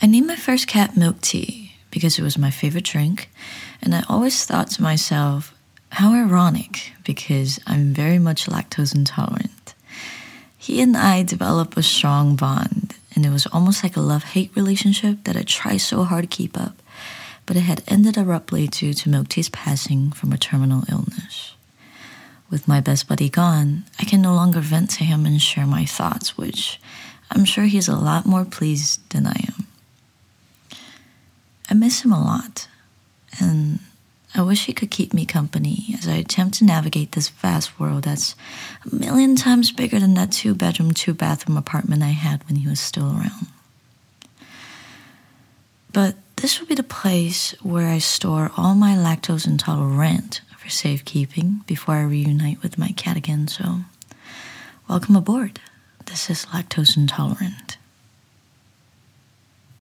I named my first cat Milk Tea because it was my favorite drink, and I always thought to myself, how ironic, because I'm very much lactose intolerant. He and I developed a strong bond, and it was almost like a love hate relationship that I tried so hard to keep up, but it had ended abruptly due to Milk Tea's passing from a terminal illness. With my best buddy gone, I can no longer vent to him and share my thoughts, which I'm sure he's a lot more pleased than I am. I miss him a lot, and I wish he could keep me company as I attempt to navigate this vast world that's a million times bigger than that two bedroom, two bathroom apartment I had when he was still around. But this will be the place where I store all my lactose intolerant for safekeeping before I reunite with my cat again, so welcome aboard. This is Lactose Intolerant.